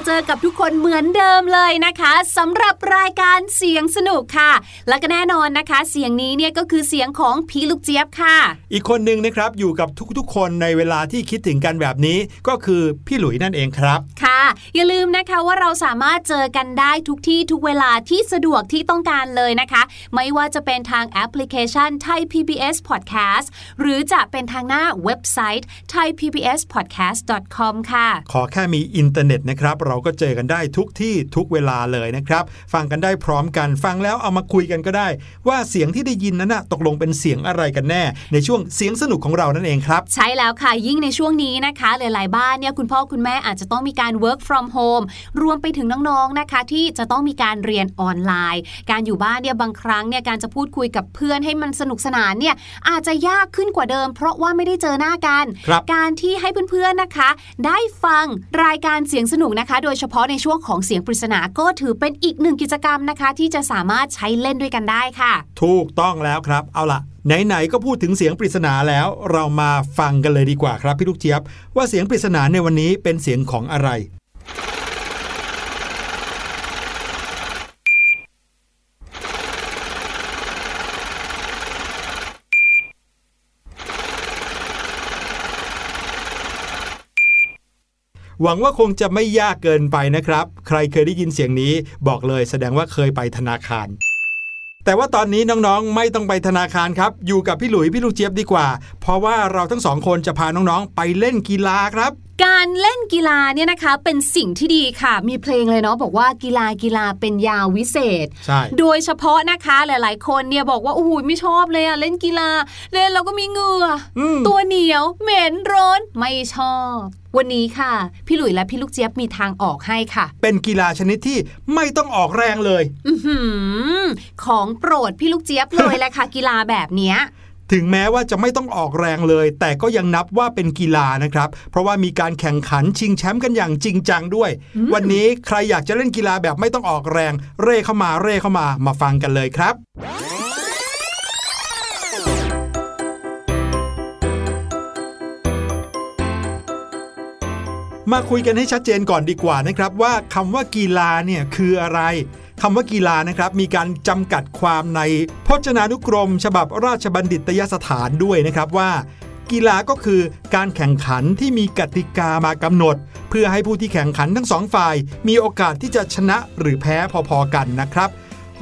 มาแล้วค่ะกลับมาเจอกับทุกคนเหมือนเดิมเลยนะคะสำหรับรายการเสียงสนุกค่ะ และก็แน่นอนนะคะ เสียงนี้เนี่ยก็คือเสียงของพี่ลูกเจี๊ยบค่ะ อีกคนหนึ่งนะครับอยู่กับทุกๆ คนในเวลาที่คิดถึงกันแบบนี้ก็คือพี่หลุยนั่นเองครับ ค่ะ อย่าลืมนะคะว่าเราสามารถเจอกันได้ทุกที่ทุกเวลาที่สะดวกที่ต้องการเลยนะคะ ไม่ว่าจะเป็นทางแอปพลิเคชันไทย PBS Podcast หรือจะเป็นทางหน้าเว็บไซต์ thaipbspodcast.com ค่ะ ขอแค่มีอินเทอร์เน็ตนะครับเราก็เจอกันได้ทุกที่ทุกเวลาเลยนะครับ ฟังกันได้พร้อมกัน ฟังแล้วเอามาคุยกันก็ได้ ว่าเสียงที่ได้ยินนั้นนะตกลงเป็นเสียงอะไรกันแน่ ในช่วงเสียงสนุกของเรานั่นเองครับ ใช่แล้วค่ะยิ่งในช่วงนี้นะคะ หลาย ๆ บ้านเนี่ยคุณพ่อคุณแม่อาจจะต้องมีการ work from home รวมไปถึงน้อง ๆ นะคะ ที่จะต้องมีการเรียนออนไลน์ การอยู่บ้านเนี่ยบางครั้งเนี่ยการจะพูดคุยกับเพื่อนให้มันสนุกสนานเนี่ยอาจจะยากขึ้นกว่าเดิม เพราะว่าไม่ได้เจอหน้ากันครับการที่ให้เพื่อน ๆ นะคะ ได้ฟังรายการเสียงสนุกนะคะโดยเฉพาะในช่วงของเสียงปริศนาก็ถือเป็นอีกหนึ่งกิจกรรมนะคะ ที่จะสามารถใช้เล่นด้วยกันได้ค่ะ ถูกต้องแล้วครับ เอาล่ะไหนๆก็พูดถึงเสียงปริศนาแล้ว เรามาฟังกันเลยดีกว่าครับพี่ลูกเจี๊ยบว่าเสียงปริศนาในวันนี้เป็นเสียงของอะไร หวังว่าคงจะไม่ยากเกินไปนะครับ ใครเคยได้ยินเสียงนี้บอกเลยแสดงว่าเคยไปธนาคารแต่ว่าตอนนี้น้องๆ ไม่ต้องไปธนาคารครับ อยู่กับพี่หลุยพี่ลูกเจี๊ยบดีกว่า เพราะว่าเราทั้งสองคนจะพาน้องๆ ไปเล่นกีฬาครับ การเล่นกีฬาเนี่ยนะคะเป็นสิ่งที่ดีค่ะ มีเพลงเลยเนาะบอกว่ากีฬากีฬาเป็นยาวิเศษใช่โดยเฉพาะนะคะหลาย ๆ คนเนี่ยบอกว่าโอ้โหไม่ชอบเลยอะเล่นกีฬาเล่นแล้วก็มีเหงื่ออมตัวเหนียวเหม็นร้อนไม่ชอบ วันนี้ค่ะ พี่หลุยและพี่ลูกเจี๊ยบมีทางออกให้ค่ะ เป็นกีฬาชนิดที่ไม่ต้องออกแรงเลยอือหือของโปรดพี่ลูกเจี๊ยบเลยแหละค่ะ กีฬาแบบเนี้ยถึงแม้ว่าจะไม่ต้องออกแรงเลย แต่ก็ยังนับว่าเป็นกีฬานะครับ เพราะว่ามีการแข่งขันชิงแชมป์กันอย่างจริงจังด้วย วันนี้ใครอยากจะเล่นกีฬาแบบไม่ต้องออกแรง เร่เข้ามาเร่เข้ามามาฟังกันเลยครับ มาคุยกันให้ชัดเจนก่อนดีกว่านะครับว่าคำว่ากีฬาเนี่ยคืออะไรคำว่ากีฬานะครับมีการจำกัดความในพจนานุกรม ฉบับราชบัณฑิตยสถานด้วยนะครับว่า กีฬาก็คือการแข่งขันที่มีกติกามากำหนด เพื่อให้ผู้ที่แข่งขันทั้งสองฝ่าย มีโอกาสที่จะชนะหรือแพ้พอๆกันนะครับ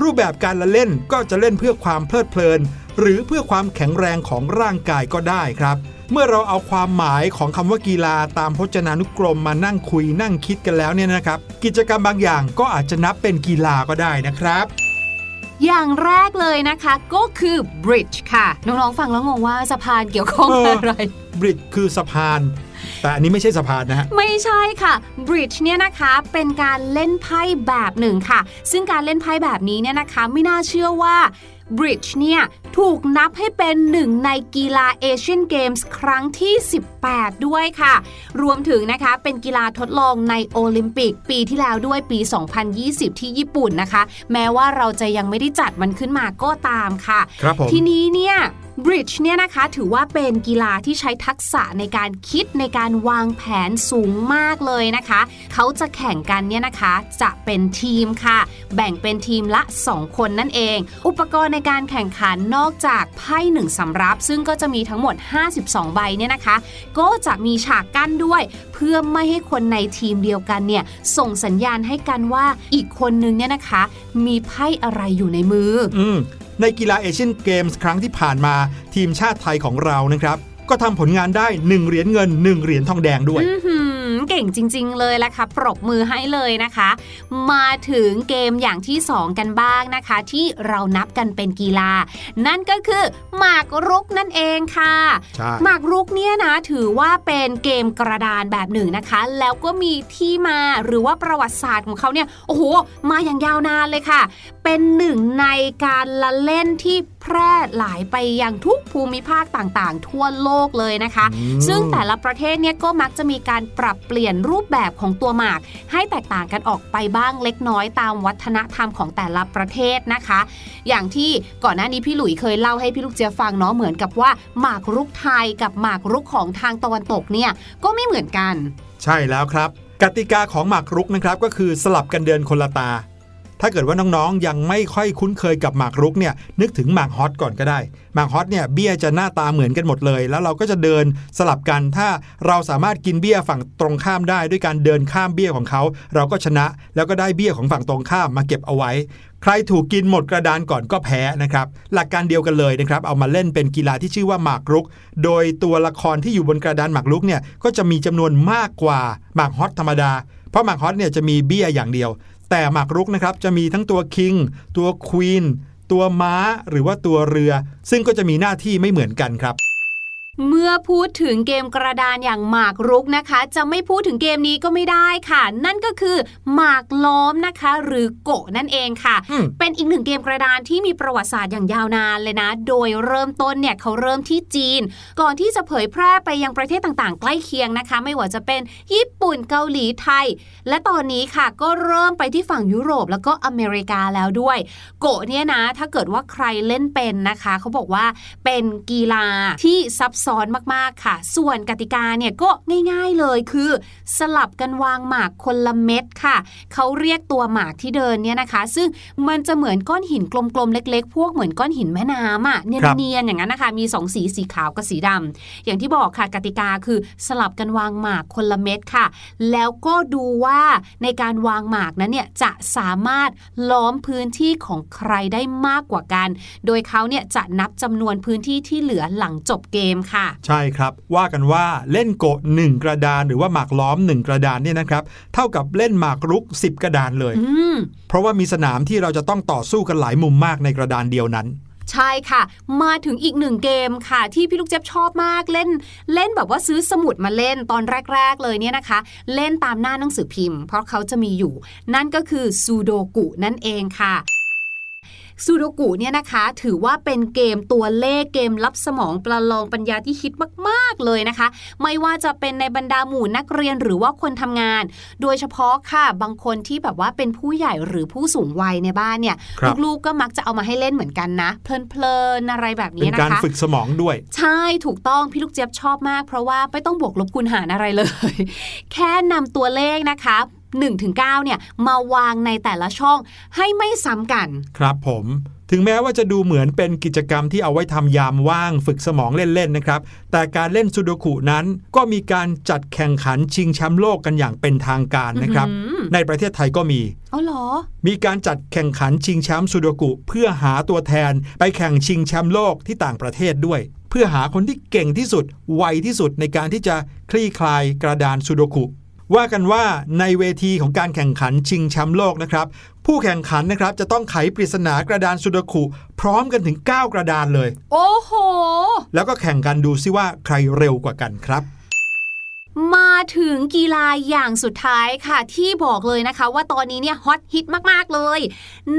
รูปแบบการละเล่นก็จะเล่นเพื่อความเพลิดเพลิน หรือเพื่อความแข็งแรงของร่างกายก็ได้ครับ เมื่อเราเอาความหมายของคำว่ากีฬาตามพจนานุกรมมานั่งคุยนั่งคิดกันแล้วเนี่ยนะครับ กิจกรรมบางอย่างก็อาจจะนับเป็นกีฬาก็ได้นะครับอย่างแรกเลยนะคะก็คือ bridge ค่ะ น้องๆฟังแล้วงงว่าสะพานเกี่ยวข้องเออออะไรบริดคือสะพาน แต่อันนี้ไม่ใช่สะพานนะฮะ ไม่ใช่ค่ะ bridge เนี่ยนะคะเป็นการเล่นไพ่แบบหนึ่งค่ะ ซึ่งการเล่นไพ่แบบนี้เนี่ยนะคะ ไม่น่าเชื่อว่า bridge เนี่ย ถูกนับให้เป็นหนึ่งในกีฬาเอเชียนเกมส์ครั้งที่ 18 ด้วยค่ะ รวมถึงนะคะเป็นกีฬาทดลองในโอลิมปิกปีที่แล้วด้วยปี 2020 ที่ญี่ปุ่นนะคะ แม้ว่าเราจะยังไม่ได้จัดมันขึ้นมาก็ตามค่ะครับผมทีนี้เนี่ย bridge เนี่ยนะคะถือว่าเป็นกีฬาที่ใช้ทักษะในการคิดในการวางแผนสูงมากเลยนะคะ เขาจะแข่งกันเนี่ยนะคะจะเป็นทีมค่ะ แบ่งเป็นทีมละ 2 คนนั่นเอง อุปกรณ์ในการแข่งขันนอกจากไพ่หนึ่งสำรับ ซึ่งก็จะมีทั้งหมด 52 ใบเนี่ยนะคะ ก็จะมีฉากกั้นด้วย เพื่อไม่ให้คนในทีมเดียวกันเนี่ยส่งสัญญาณให้กันว่าอีกคนนึงเนี่ยนะคะ มีไพ่อะไรอยู่ในมืออืม ในกีฬาเอเชียนเกมส์ครั้งที่ผ่านมาทีมชาติไทยของเรานะครับ ก็ทำผลงานได้ 1 เหรียญเงิน 1 เหรียญทองแดงด้วย เก่งจริง ๆ เลยละค่ะ ปรบมือให้เลยนะคะ มาถึงเกมอย่างที่ 2 กันบ้างนะคะ ที่เรานับกันเป็นกีฬา นั่นก็คือหมากรุกนั่นเองค่ะใช่หมากรุกเนี่ยนะถือว่าเป็นเกมกระดานแบบหนึ่งนะคะ แล้วก็มีที่มาหรือว่าประวัติศาสตร์ของเขาเนี่ยโอ้โหมาอย่างยาวนานเลยค่ะ เป็นหนึ่งในการละเล่นที่แพร่หลายไปยังทุกภูมิภาคต่างๆ ทั่วโลกเลยนะคะอืมซึ่งแต่ละประเทศเนี่ยก็มักจะมีการปรับเปลี่ยนรูปแบบของตัวหมาก ให้แตกต่างกันออกไปบ้างเล็กน้อยตามวัฒนธรรมของแต่ละประเทศนะคะ อย่างที่ก่อนหน้านี้พี่หลุยเคยเล่าให้พี่ลูกเจียฟังเนาะเหมือนกับว่าหมากรุกไทยกับหมากรุกของทางตะวันตกเนี่ยก็ไม่เหมือนกัน ใช่แล้วครับ กติกาของหมากรุกนะครับก็คือสลับกันเดินคนละตา ถ้าเกิดว่าน้องๆ ยังไม่ค่อยคุ้นเคยกับหมากรุกเนี่ยนึกถึงหมากฮอตก่อนก็ได้ หมากฮอตเนี่ยเบี้ยจะหน้าตาเหมือนกันหมดเลย แล้วเราก็จะเดินสลับกัน ถ้าเราสามารถกินเบี้ยฝั่งตรงข้ามได้ด้วยการเดินข้ามเบี้ยของเขา เราก็ชนะแล้วก็ได้เบี้ยของฝั่งตรงข้ามมาเก็บเอาไว้ ใครถูกกินหมดกระดานก่อนก็แพ้นะครับ หลักการเดียวกันเลยนะครับ เอามาเล่นเป็นกีฬาที่ชื่อว่าหมากรุก โดยตัวละครที่อยู่บนกระดานหมากรุกเนี่ยก็จะมีจำนวนมากกว่าหมากฮอตธรรมดาเพราะหมากฮอตเนี่ยจะมีเบี้ยอย่างเดียว แต่หมากรุกนะครับจะมีทั้งตัวคิงตัวควีนตัวม้าหรือว่าตัวเรือ ซึ่งก็จะมีหน้าที่ไม่เหมือนกันครับ เมื่อพูดถึงเกมกระดานอย่างหมากรุกนะคะ จะไม่พูดถึงเกมนี้ก็ไม่ได้ค่ะ นั่นก็คือหมากล้อมนะคะ หรือโกะนั่นเองค่ะอืมเป็นอีกหนึ่งเกมกระดานที่มีประวัติศาสตร์อย่างยาวนานเลยนะ โดยเริ่มต้นเนี่ยเขาเริ่มที่จีน ก่อนที่จะเผยแพร่ไปยังประเทศต่างๆ ใกล้เคียงนะคะ ไม่ว่าจะเป็นญี่ปุ่นเกาหลีไทย และตอนนี้ค่ะก็เริ่มไปที่ฝั่งยุโรปแล้วก็อเมริกาแล้วด้วย โกะเนี่ยนะ ถ้าเกิดว่าใครเล่นเป็นนะคะ เขาบอกว่าเป็นกีฬาที่ซับซ้อนมากๆค่ะ ส่วนกติกาเนี่ยก็ง่ายๆเลยคือ สลับกันวางหมากคนละเม็ดค่ะ เขาเรียกตัวหมากที่เดินเนี่ยนะคะ ซึ่งมันจะเหมือนก้อนหินกลมๆเล็ก ๆ พวกเหมือนก้อนหินแม่น้ำอะเครับนียนๆอย่างนั้นนะคะ มีสองสีสีขาวกับสีดำอย่างที่บอกค่ะกติกาคือสลับกันวางหมากคนละเม็ดค่ะ แล้วก็ดูว่าในการวางหมากนั้นเนี่ยจะสามารถล้อมพื้นที่ของใครได้มากกว่ากัน โดยเขาเนี่ยจะนับจำนวนพื้นที่ที่เหลือหลังจบเกมค่ะใช่ครับ ว่ากันว่าเล่นโกะหนึ่งกระดานหรือว่าหมากล้อมหนึ่งกระดานเนี่ยนะครับ เท่ากับเล่นหมากรุก 10 กระดานเลยอืมเพราะว่ามีสนามที่เราจะต้องต่อสู้กันหลายมุมมากในกระดานเดียวนั้นใช่ค่ะ มาถึงอีกหนึ่งเกมค่ะ ที่พี่ลูกเจ็บชอบมากเล่น เล่นแบบว่าซื้อสมุดมาเล่นตอนแรก ๆ เลยเนี่ยนะคะ เล่นตามหน้าหนังสือพิมพ์ เพราะเขาจะมีอยู่ นั่นก็คือซูโดกุนั่นเองค่ะ ซูโดกุเนี่ยนะคะ ถือว่าเป็นเกมตัวเลขเกมลับสมองประลองปัญญาที่ฮิตมาก ๆ เลยนะคะ ไม่ว่าจะเป็นในบรรดาหมู่นักเรียนหรือว่าคนทำงาน โดยเฉพาะค่ะ บางคนที่แบบว่าเป็นผู้ใหญ่หรือผู้สูงวัยในบ้านเนี่ยครับลูกๆก็มักจะเอามาให้เล่นเหมือนกันนะ เพลินๆอะไรแบบเป็นี้นนะการคะฝึกสมองด้วย ใช่ถูกต้องพี่ลูกเจี๊ยบชอบมาก เพราะว่าไม่ต้องบวกลบคูณหารอะไรเลย แค่นำตัวเลขนะคะ 1ถึง9เนี่ยมาวางในแต่ละช่องให้ไม่ซ้ำกัน ครับผมถึงแม้ว่าจะดูเหมือนเป็นกิจกรรมที่เอาไว้ทำยามว่างฝึกสมองเล่น ๆ นะครับ แต่การเล่นซูโดคุนั้นก็มีการจัดแข่งขันชิงแชมป์โลกกันอย่างเป็นทางการนะครับอื้อหือในประเทศไทยก็มีอ๋อเหรอ มีการจัดแข่งขันชิงแชมป์ซูโดกุ เพื่อหาตัวแทน ไปแข่งชิงแชมป์โลกที่ต่างประเทศด้วย เพื่อหาคนที่เก่งที่สุด ไวที่สุดในการที่จะคลี่คลายกระดานซูโดกุ ว่ากันว่าในเวทีของการแข่งขันชิงแชมป์โลกนะครับ ผู้แข่งขันนะครับจะต้องไขปริศนากระดานซูโดกุพร้อมกันถึง 9 กระดานเลย โอ้โห แล้วก็แข่งกันดูซิว่าใครเร็วกว่ากันครับ มาถึงกีฬาอย่างสุดท้ายค่ะ ที่บอกเลยนะคะ ว่าตอนนี้เนี่ยฮอตฮิตมาก ๆ เลย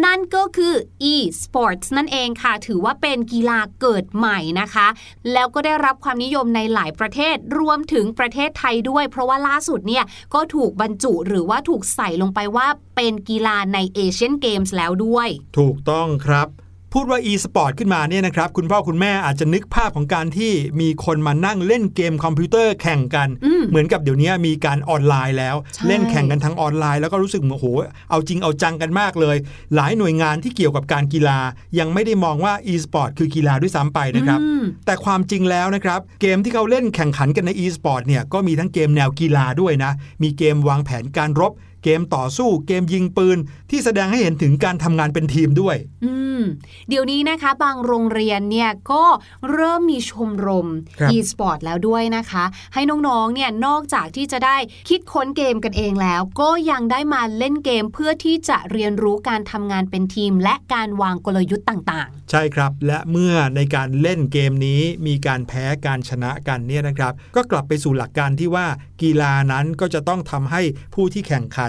นั่นก็คือ e-sports นั่นเองค่ะ ถือว่าเป็นกีฬาเกิดใหม่นะคะ แล้วก็ได้รับความนิยมในหลายประเทศรวมถึงประเทศไทยด้วย เพราะว่าล่าสุดเนี่ยก็ถูกบรรจุหรือว่าถูกใส่ลงไปว่าเป็นกีฬาในเอเชียนเกมส์แล้วด้วย ถูกต้องครับ พูดว่า e-sport ขึ้นมาเนี่ยนะครับ คุณพ่อคุณแม่อาจจะนึกภาพของการที่มีคนมานั่งเล่นเกมคอมพิวเตอร์แข่งกันอืมเหมือนกับเดี๋ยวนี้มีการออนไลน์แล้วใช่เล่นแข่งกันทางออนไลน์แล้วก็รู้สึกเหมือนโอ้โหเอาจริงเอาจังกันมากเลย หลายหน่วยงานที่เกี่ยวกับการกีฬา ยังไม่ได้มองว่า e-sport คือกีฬาด้วยซ้ำไปนะครับอืมแต่ความจริงแล้วนะครับ เกมที่เขาเล่นแข่งขันกันใน e-sport เนี่ยก็มีทั้งเกมแนวกีฬาด้วยนะมีเกมวางแผนการรบ เกมต่อสู้เกมยิงปืนที่แสดงให้เห็นถึงการทำงานเป็นทีมด้วย อืม เดี๋ยวนี้นะคะ บางโรงเรียนเนี่ยก็เริ่มมีชมรมครับ e-sport แล้วด้วยนะคะ ให้น้องๆเนี่ยนอกจากที่จะได้คิดค้นเกมกันเองแล้ว ก็ยังได้มาเล่นเกมเพื่อที่จะเรียนรู้การทำงานเป็นทีม และการวางกลยุทธ์ต่างใช่ครับ และเมื่อในการเล่นเกมนี้มีการแพ้การชนะกันเนี่ยนะครับ ก็กลับไปสู่หลักการที่ว่ากีฬานั้นก็จะต้องทำให้ผู้ที่แข่งขัน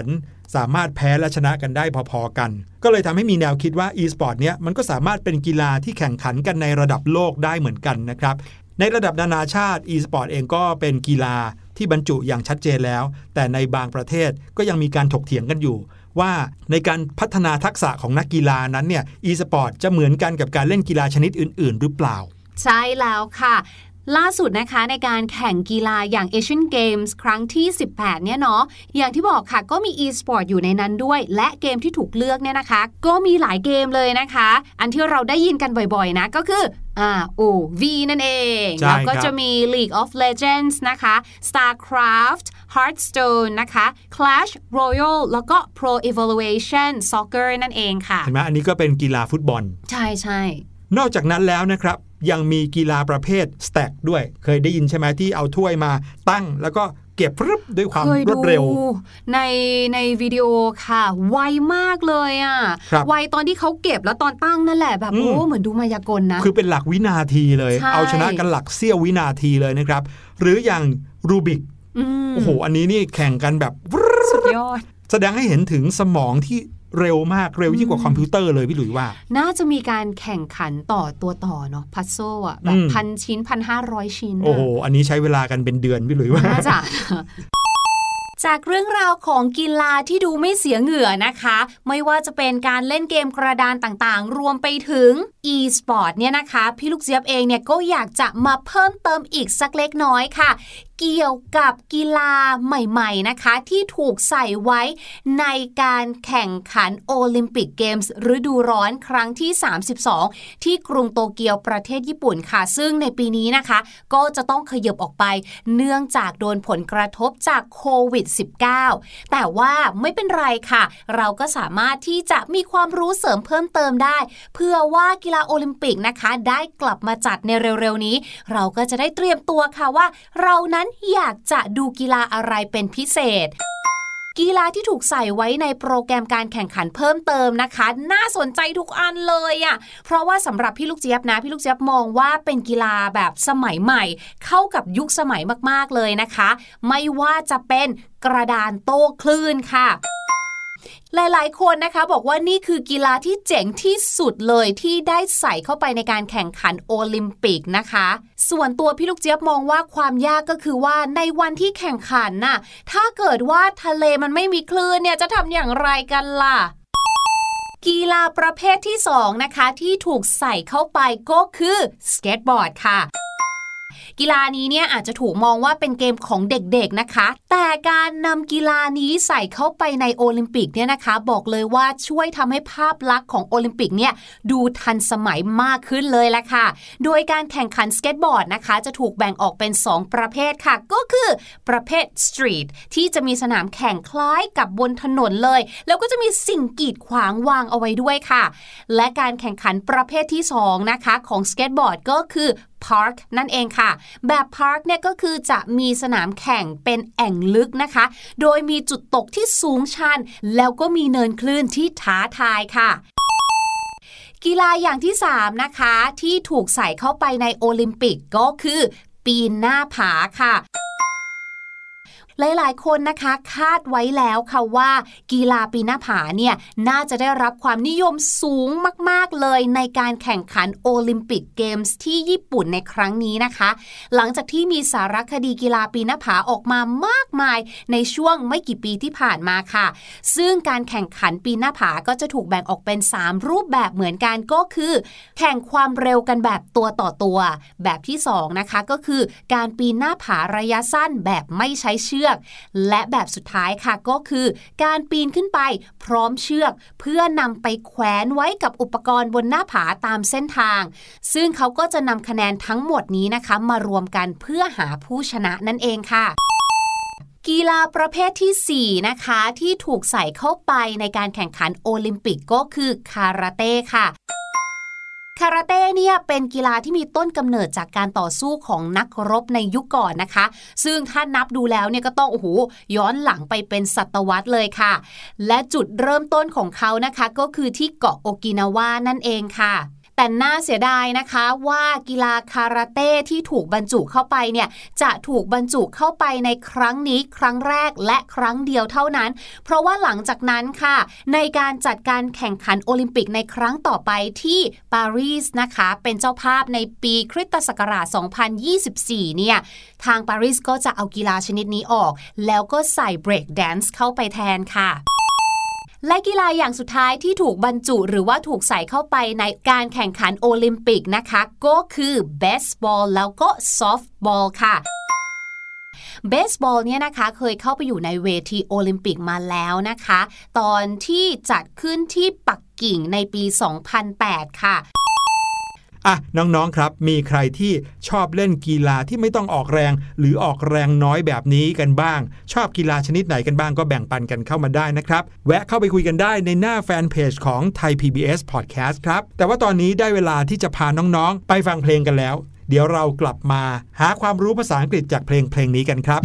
สามารถแพ้และชนะกันได้พอๆกัน ก็เลยทำให้มีแนวคิดว่า e-sport เนี่ยมันก็สามารถเป็นกีฬาที่แข่งขันกันในระดับโลกได้เหมือนกันนะครับ ในระดับนานาชาติ e-sport เองก็เป็นกีฬาที่บรรจุอย่างชัดเจนแล้ว แต่ในบางประเทศก็ยังมีการถกเถียงกันอยู่ว่าในการพัฒนาทักษะของนักกีฬานั้นเนี่ย e-sport จะเหมือนกันกับการเล่นกีฬาชนิดอื่น ๆ หรือเปล่า ใช่แล้วค่ะ ล่าสุดนะคะในการแข่งกีฬาอย่าง Asian Games ครั้งที่ 18 เนี่ยเนาะอย่างที่บอกค่ะก็มี e-sport อยู่ในนั้นด้วย และเกมที่ถูกเลือกเนี่ยนะคะ ก็มีหลายเกมเลยนะคะ อันที่เราได้ยินกันบ่อยๆนะก็คืออ่าโอ V นั่นเองใช่แล้วก็ครับจะมี League of Legends นะคะ StarCraft Hearthstone นะคะ Clash Royale แล้วก็ Pro Evolution Soccer นั่นเองค่ะเห็นไหมอันนี้ก็เป็นกีฬาฟุตบอล ใช่ใช่นอกจากนั้นแล้วนะครับ ยังมีกีฬาประเภทสแต็กด้วย เคยได้ยินใช่ไหมที่เอาถ้วยมาตั้งแล้วก็เก็บรึบด้วยความเคยรวดเร็วดูในในวิดีโอค่ะ ไวมากเลยอะครับไวตอนที่เขาเก็บแล้วตอนตั้งนั่นแหละแบบอืมโอ้เหมือนดูมายากลนะ คือเป็นหลักวินาทีเลยใช่เอาชนะกันหลักเสี้ยววินาทีเลยนะครับ หรืออย่างรูบิกโอ้โหอันนี้นี่แข่งกันแบบสุดยอด แสดงให้เห็นถึงสมองที่ เร็วมากเร็วยิ่งกว่าคอมพิวเตอร์เลยพี่หลุยว่า น่าจะมีการแข่งขันต่อตัวต่อเนาะ puzzleอะแบบอืมพันชิ้นพันห้าร้อยชิ้นน่ะโอ้โห อันนี้ใช้เวลากันเป็นเดือนพี่หลุยว่าน่าจะจากเรื่องราวของกีฬาที่ดูไม่เสียเหงื่อนะคะ ไม่ว่าจะเป็นการเล่นเกมกระดานต่างๆ รวมไปถึง e-sport เนี่ยนะคะ พี่ลูกเจี๊ยบเองเนี่ยก็อยากจะมาเพิ่มเติมอีกสักเล็กน้อยค่ะ เกี่ยวกับกีฬาใหม่ๆนะคะ ที่ถูกใส่ไว้ในการแข่งขันโอลิมปิกเกมส์ฤดูร้อนครั้งที่ 32 ที่กรุงโตเกียวประเทศญี่ปุ่นค่ะ ซึ่งในปีนี้นะคะ ก็จะต้องขยบออกไปเนื่องจากโดนผลกระทบจากโควิด -19 แต่ว่าไม่เป็นไรค่ะ เราก็สามารถที่จะมีความรู้เสริมเพิ่มเติมได้ เพื่อว่ากีีฬาโอลิมปิกนะคะ ได้กลับมาจัดในเร็วๆนี้ เราก็จะได้เตรียมตัวค่ะว่า เรานั้นอยากจะดูกีฬาอะไรเป็นพิเศษกีฬาที่ถูกใส่ไว้ในโปรแกรมการแข่งขันเพิ่มเติมนะคะ น่าสนใจทุกอันเลยอะ่ะเพราะว่าสำหรับพี่ลูกเจี๊ยบนะ พี่ลูกเจี๊ยบมองว่าเป็นกีฬาแบบสมัยใหม่ เข้ากับยุคสมัยมากๆเลยนะคะ ไม่ว่าจะเป็นกระดานโต้คลื่นค่ะ หลาย ๆ คนนะคะบอกว่านี่คือกีฬาที่เจ๋งที่สุดเลยที่ได้ใส่เข้าไปในการแข่งขันโอลิมปิกนะคะ ส่วนตัวพี่ลูกเจี๊ยบมองว่าความยากก็คือว่าในวันที่แข่งขันน่ะถ้าเกิดว่าทะเลมันไม่มีคลื่นเนี่ยจะทำอย่างไรกันล่ะกีฬาประเภทที่ 2 นะคะ ที่ถูกใส่เข้าไปก็คือสเก็ตบอร์ดค่ะ กีฬานี้เนี่ยอาจจะถูกมองว่าเป็นเกมของเด็กๆนะคะ แต่การนำกีฬานี้ใส่เข้าไปในโอลิมปิกเนี่ยนะคะ บอกเลยว่าช่วยทำให้ภาพลักษณ์ของโอลิมปิกเนี่ยดูทันสมัยมากขึ้นเลยละค่ะ โดยการแข่งขันสเก็ตบอร์ดนะคะ จะถูกแบ่งออกเป็น 2 ประเภทค่ะ ก็คือประเภท streetที่จะมีสนามแข่งคล้ายกับบนถนนเลย แล้วก็จะมีสิ่งกีดขวางวางเอาไว้ด้วยค่ะ และการแข่งขันประเภทที่สองนะคะ ของสเก็ตบอร์ดก็คือ Park นั่นเองค่ะ แบบ Park เนี่ยก็คือจะมีสนามแข่งเป็นแอ่งลึกนะคะ โดยมีจุดตกที่สูงชัน แล้วก็มีเนินคลื่นที่ท้าทายค่ะกีฬาอย่างที่ 3 นะคะ ที่ถูกใส่เข้าไปในโอลิมปิกก็คือ ปีนหน้าผาค่ะ หลายๆ คนนะคะคาดไว้แล้วค่ะว่า กีฬาปีนหน้าผาเนี่ยน่าจะได้รับความนิยมสูงมาก ๆ เลยในการแข่งขันโอลิมปิกเกมส์ที่ญี่ปุ่นในครั้งนี้นะคะ หลังจากที่มีสารคดีกีฬาปีนหน้าผาออกมามากมายในช่วงไม่กี่ปีที่ผ่านมาค่ะ ซึ่งการแข่งขันปีนหน้าผาก็จะถูกแบ่งออกเป็น 3 รูปแบบเหมือนกันก็คือ แข่งความเร็วกันแบบตัวต่อตัว แบบที่ 2 นะคะก็คือการปีนหน้าผาระยะสั้นแบบไม่ใช้เชือกและแบบสุดท้ายค่ะก็คือ การปีนขึ้นไปพร้อมเชือก เพื่อนำไปแขวนไว้กับอุปกรณ์บนหน้าผาตามเส้นทาง ซึ่งเขาก็จะนำคะแนนทั้งหมดนี้นะคะ มารวมกันเพื่อหาผู้ชนะนั่นเองค่ะกีฬาประเภททีสี่4 นะคะที่ถูกใส่เข้าไปในการแข่งขันโอลิมปิกก็คือคาราเต้ค่ะ คาราเต้เนี่ยเป็นกีฬาที่มีต้นกำเนิดจากการต่อสู้ของนักรบในยุคก่อนนะคะ ซึ่งถ้านับดูแล้วเนี่ยก็ต้องโอ้โหย้อนหลังไปเป็นศตวรรษเลยค่ะ และจุดเริ่มต้นของเขานะคะก็คือที่เกาะโอกินาวานั่นเองค่ะ แต่น่าเสียดายนะคะว่ากีฬาคาราเต้ที่ถูกบรรจุเข้าไปเนี่ยจะถูกบรรจุเข้าไปในครั้งนี้ครั้งแรกและครั้งเดียวเท่านั้น เพราะว่าหลังจากนั้นค่ะ ในการจัดการแข่งขันโอลิมปิกในครั้งต่อไปที่ปารีสนะคะ เป็นเจ้าภาพในปีคริสตศักราช 2024 เนี่ย ทางปารีสก็จะเอากีฬาชนิดนี้ออก แล้วก็ใส่เบรกแดนซ์เข้าไปแทนค่ะ และกีฬาอย่างสุดท้ายที่ถูกบรรจุหรือว่าถูกใส่เข้าไปในการแข่งขันโอลิมปิกนะคะ ก็คือเบสบอลแล้วก็ซอฟต์บอลค่ะเบสบอลเนี่ยนะคะเคยเข้าไปอยู่ในเวทีโอลิมปิกมาแล้วนะคะ ตอนที่จัดขึ้นที่ปักกิ่งในปี 2008 ค่ะ อะน้องๆครับมีใครที่ชอบเล่นกีฬาที่ไม่ต้องออกแรง หรือออกแรงน้อยแบบนี้กันบ้าง ชอบกีฬาชนิดไหนกันบ้างก็แบ่งปันกันเข้ามาได้นะครับ แวะเข้าไปคุยกันได้ในหน้าแฟนเพจของไทย PBS Podcast ครับ แต่ว่าตอนนี้ได้เวลาที่จะพาน้องๆ ไปฟังเพลงกันแล้ว เดี๋ยวเรากลับมาหาความรู้ภาษาอังกฤษจากเพลงเพลงนี้กันครับ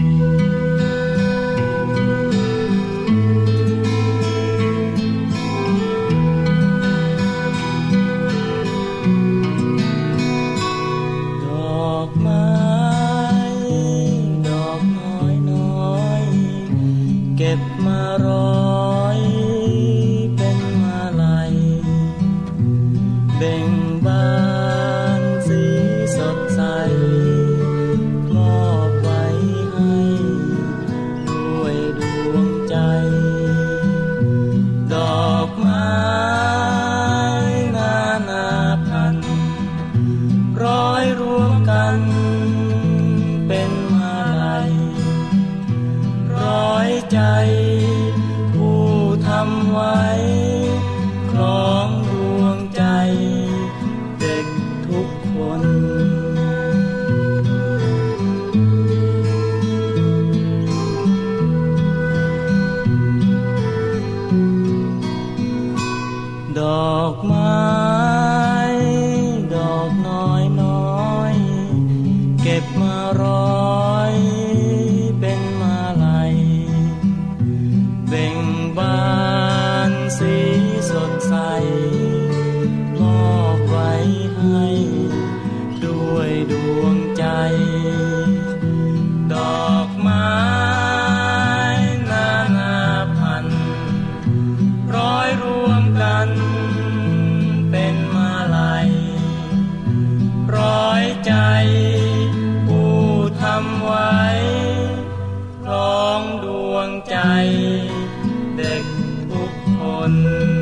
ลง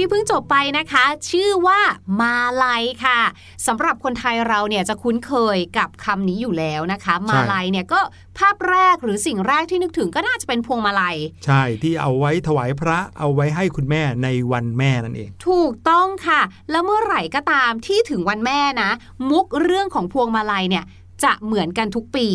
ที่เพิ่งจบไปนะคะ ชื่อว่ามาลัยค่ะสำหรับคนไทยเราเนี่ยจะคุ้นเคยกับคำนี้อยู่แล้วนะคะ มาลัยเนี่ยก็ภาพแรกหรือสิ่งแรกที่นึกถึงก็น่าจะเป็นพวงมาลัย ใช่ที่เอาไว้ถวายพระเอาไว้ให้คุณแม่ในวันแม่นั่นเอง ถูกต้องค่ะ แล้วเมื่อไหร่ก็ตามที่ถึงวันแม่นะ มุกเรื่องของพวงมาลัยเนี่ย จะเหมือนกันทุกปี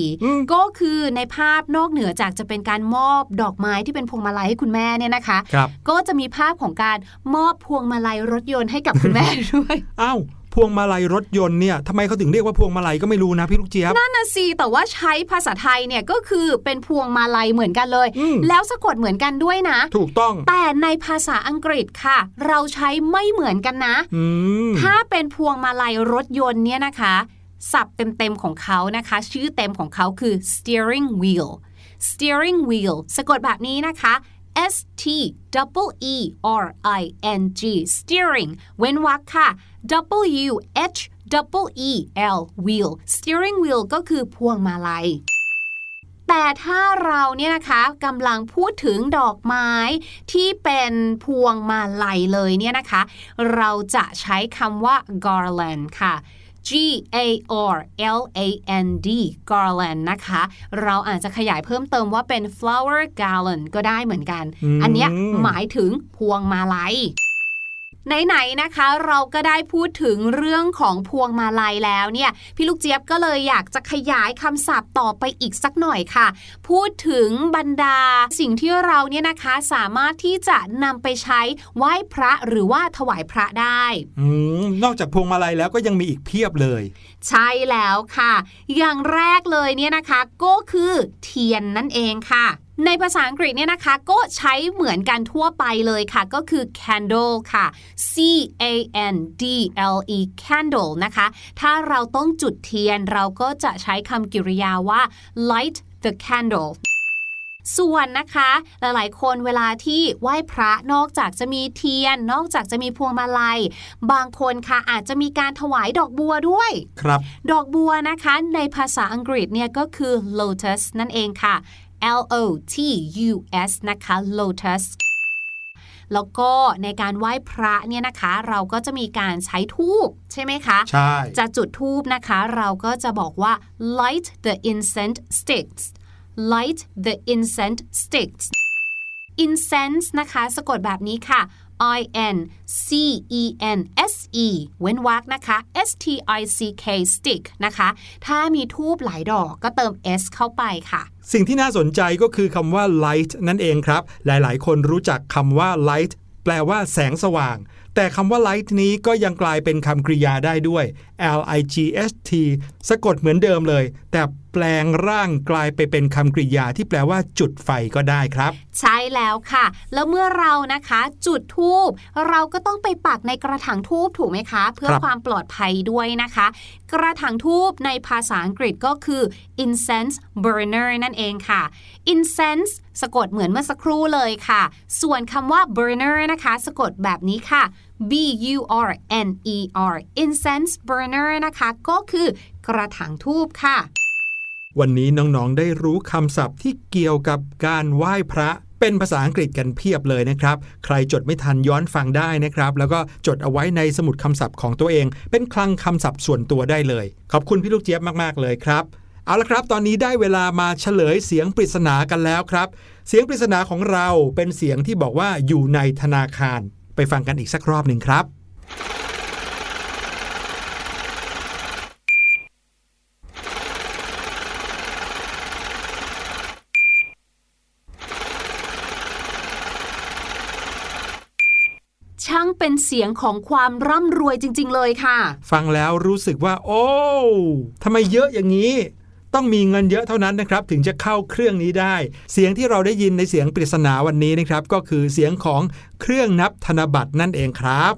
ก็คือในภาพนอกเหนือจากจะเป็นการมอบดอกไม้ที่เป็นพวงมาลัยให้คุณแม่เนี่ยนะคะคก็จะมีภาพของการมอบพวงมาลัยรถยนต์ให้กับคุณแม่ด้วยอ้าวพวงมาลัยรถยนต์เนี่ยทำไมเขาถึงเรียกว่าพวงมาลัยก็ไม่รู้นะพี่ลูกเจี๊ยบนั่นน่ะสิแต่ว่าใช้ภาษาไทยเนี่ยก็คือเป็นพวงมาลัยเหมือนกันเลย แล้วสะกดเหมือนกันด้วยนะ ถูกต้อง แต่ในภาษาอังกฤษค่ะ เราใช้ไม่เหมือนกันนะถ้าเป็นพวงมาลัยรถยนต์เนี่ยนะคะ ศัพท์เต็มๆของเขานะคะ ชื่อเต็มของเขาคือ steering wheel steering wheel สะกดแบบนี้นะคะ S T W E R I N G steering เว้นวรรคค่ะ W H W E L wheel steering wheel ก็คือพวงมาลัยแต่ถ้าเราเนี่ยนะคะกำลังพูดถึงดอกไม้ที่เป็นพวงมาลัยเลยเนี่ยนะคะ เราจะใช้คำว่า garland ค่ะ G A R L A N D garland นะคะ เราอาจจะขยายเพิ่มเติมว่าเป็น flower garland ก็ได้เหมือนกัน อันนี้หมายถึงพวงมาลัย ไหนๆนะคะ เราก็ได้พูดถึงเรื่องของพวงมาลัยแล้วเนี่ยพี่ลูกเจี๊ยบก็เลยอยากจะขยายคำศัพท์ต่อไปอีกสักหน่อยค่ะ พูดถึงบรรดาสิ่งที่เราเนี่ยนะคะสามารถที่จะนำไปใช้ไหว้พระหรือว่าถวายพระได้อืมนอกจากพวงมาลัยแล้วก็ยังมีอีกเพียบเลย ใช่แล้วค่ะ อย่างแรกเลยเนี่ยนะคะ ก็คือเทียนนั่นเองค่ะ ในภาษาอังกฤษเนี่ยนะคะ ก็ใช้เหมือนกันทั่วไปเลยค่ะ ก็คือ candle ค่ะ C A N D L E candle นะคะ ถ้าเราต้องจุดเทียนเราก็จะใช้คำกริยาว่า light the candle ส่วนนะคะ หลายๆ คนเวลาที่ไหว้พระนอกจากจะมีเทียน นอกจากจะมีพวงมาลัย บางคนค่ะอาจจะมีการถวายดอกบัวด้วย ครับ ดอกบัวนะคะ ในภาษาอังกฤษเนี่ยก็คือ lotus นั่นเองค่ะ L O T U S นะคะ lotus แล้วก็ในการไหว้พระเนี่ยนะคะ เราก็จะมีการใช้ทูบใช่ไหมคะ ใช่ จะจุดทูบนะคะ เราก็จะบอกว่า light the incense sticks light the incense sticks incense นะคะ สะกดแบบนี้ค่ะ I N C E N S E เว้นวรรคนะคะ S T I C K stick นะคะ ถ้ามีทูบหลายดอกก็เติม S เข้าไปค่ะ สิ่งที่น่าสนใจก็คือคำว่า light นั่นเองครับ หลายๆ คนรู้จักคำว่า light แปลว่าแสงสว่าง แต่คำว่า light นี้ก็ยังกลายเป็นคำกริยาได้ด้วย L I G S T สะกดเหมือนเดิมเลย แต่ แปลงร่างกลายไปเป็นคำกริยาที่แปลว่า จุดไฟก็ได้ครับ ใช่แล้วค่ะ แล้วเมื่อเรานะคะ จุดทูบเราก็ต้องไปปักในกระถางทูบถูกไหมคะ เพื่อความปลอดภัยด้วยนะคะ กระถางทูบในภาษาอังกฤษก็คือ incense burner นั่นเองค่ะ incense สะกดเหมือนเมื่อสักครู่เลยค่ะ ส่วนคำว่า burner นะคะ สะกดแบบนี้ค่ะ B U R N E R incense burner นะคะ ก็คือกระถางทูบค่ะ วันนี้น้องๆ ได้รู้คำศัพท์ที่เกี่ยวกับการไหว้พระเป็นภาษาอังกฤษกันเพียบเลยนะครับ ใครจดไม่ทันย้อนฟังได้นะครับ แล้วก็จดเอาไว้ในสมุดคำศัพท์ของตัวเอง เป็นคลังคำศัพท์ส่วนตัวได้เลย ขอบคุณพี่ลูกเจี๊ยบมากๆเลยครับ เอาละครับ ตอนนี้ได้เวลามาเฉลยเสียงปริศนากันแล้วครับ เสียงปริศนาของเราเป็นเสียงที่บอกว่าอยู่ในธนาคาร ไปฟังกันอีกสักรอบหนึ่งครับ ช่างเป็นเสียงของความร่ำรวยจริง ๆ เลยค่ะ ฟังแล้วรู้สึกว่า โอ้ทำไมเยอะอย่างนี้ ต้องมีเงินเยอะเท่านั้นนะครับ ถึงจะเข้าเครื่องนี้ได้ เสียงที่เราได้ยินในเสียงปริศนาวันนี้นะครับ ก็คือเสียงของเครื่องนับธนบัตรนั่นเองครับ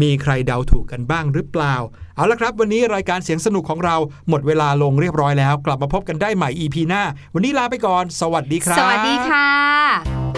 มีใครเดาถูกกันบ้างหรือเปล่า เอาละครับ วันนี้รายการเสียงสนุกของเราหมดเวลาลงเรียบร้อยแล้ว กลับมาพบกันได้ใหม่ EP หน้า วันนี้ลาไปก่อน สวัสดีครับ สวัสดีค่ะ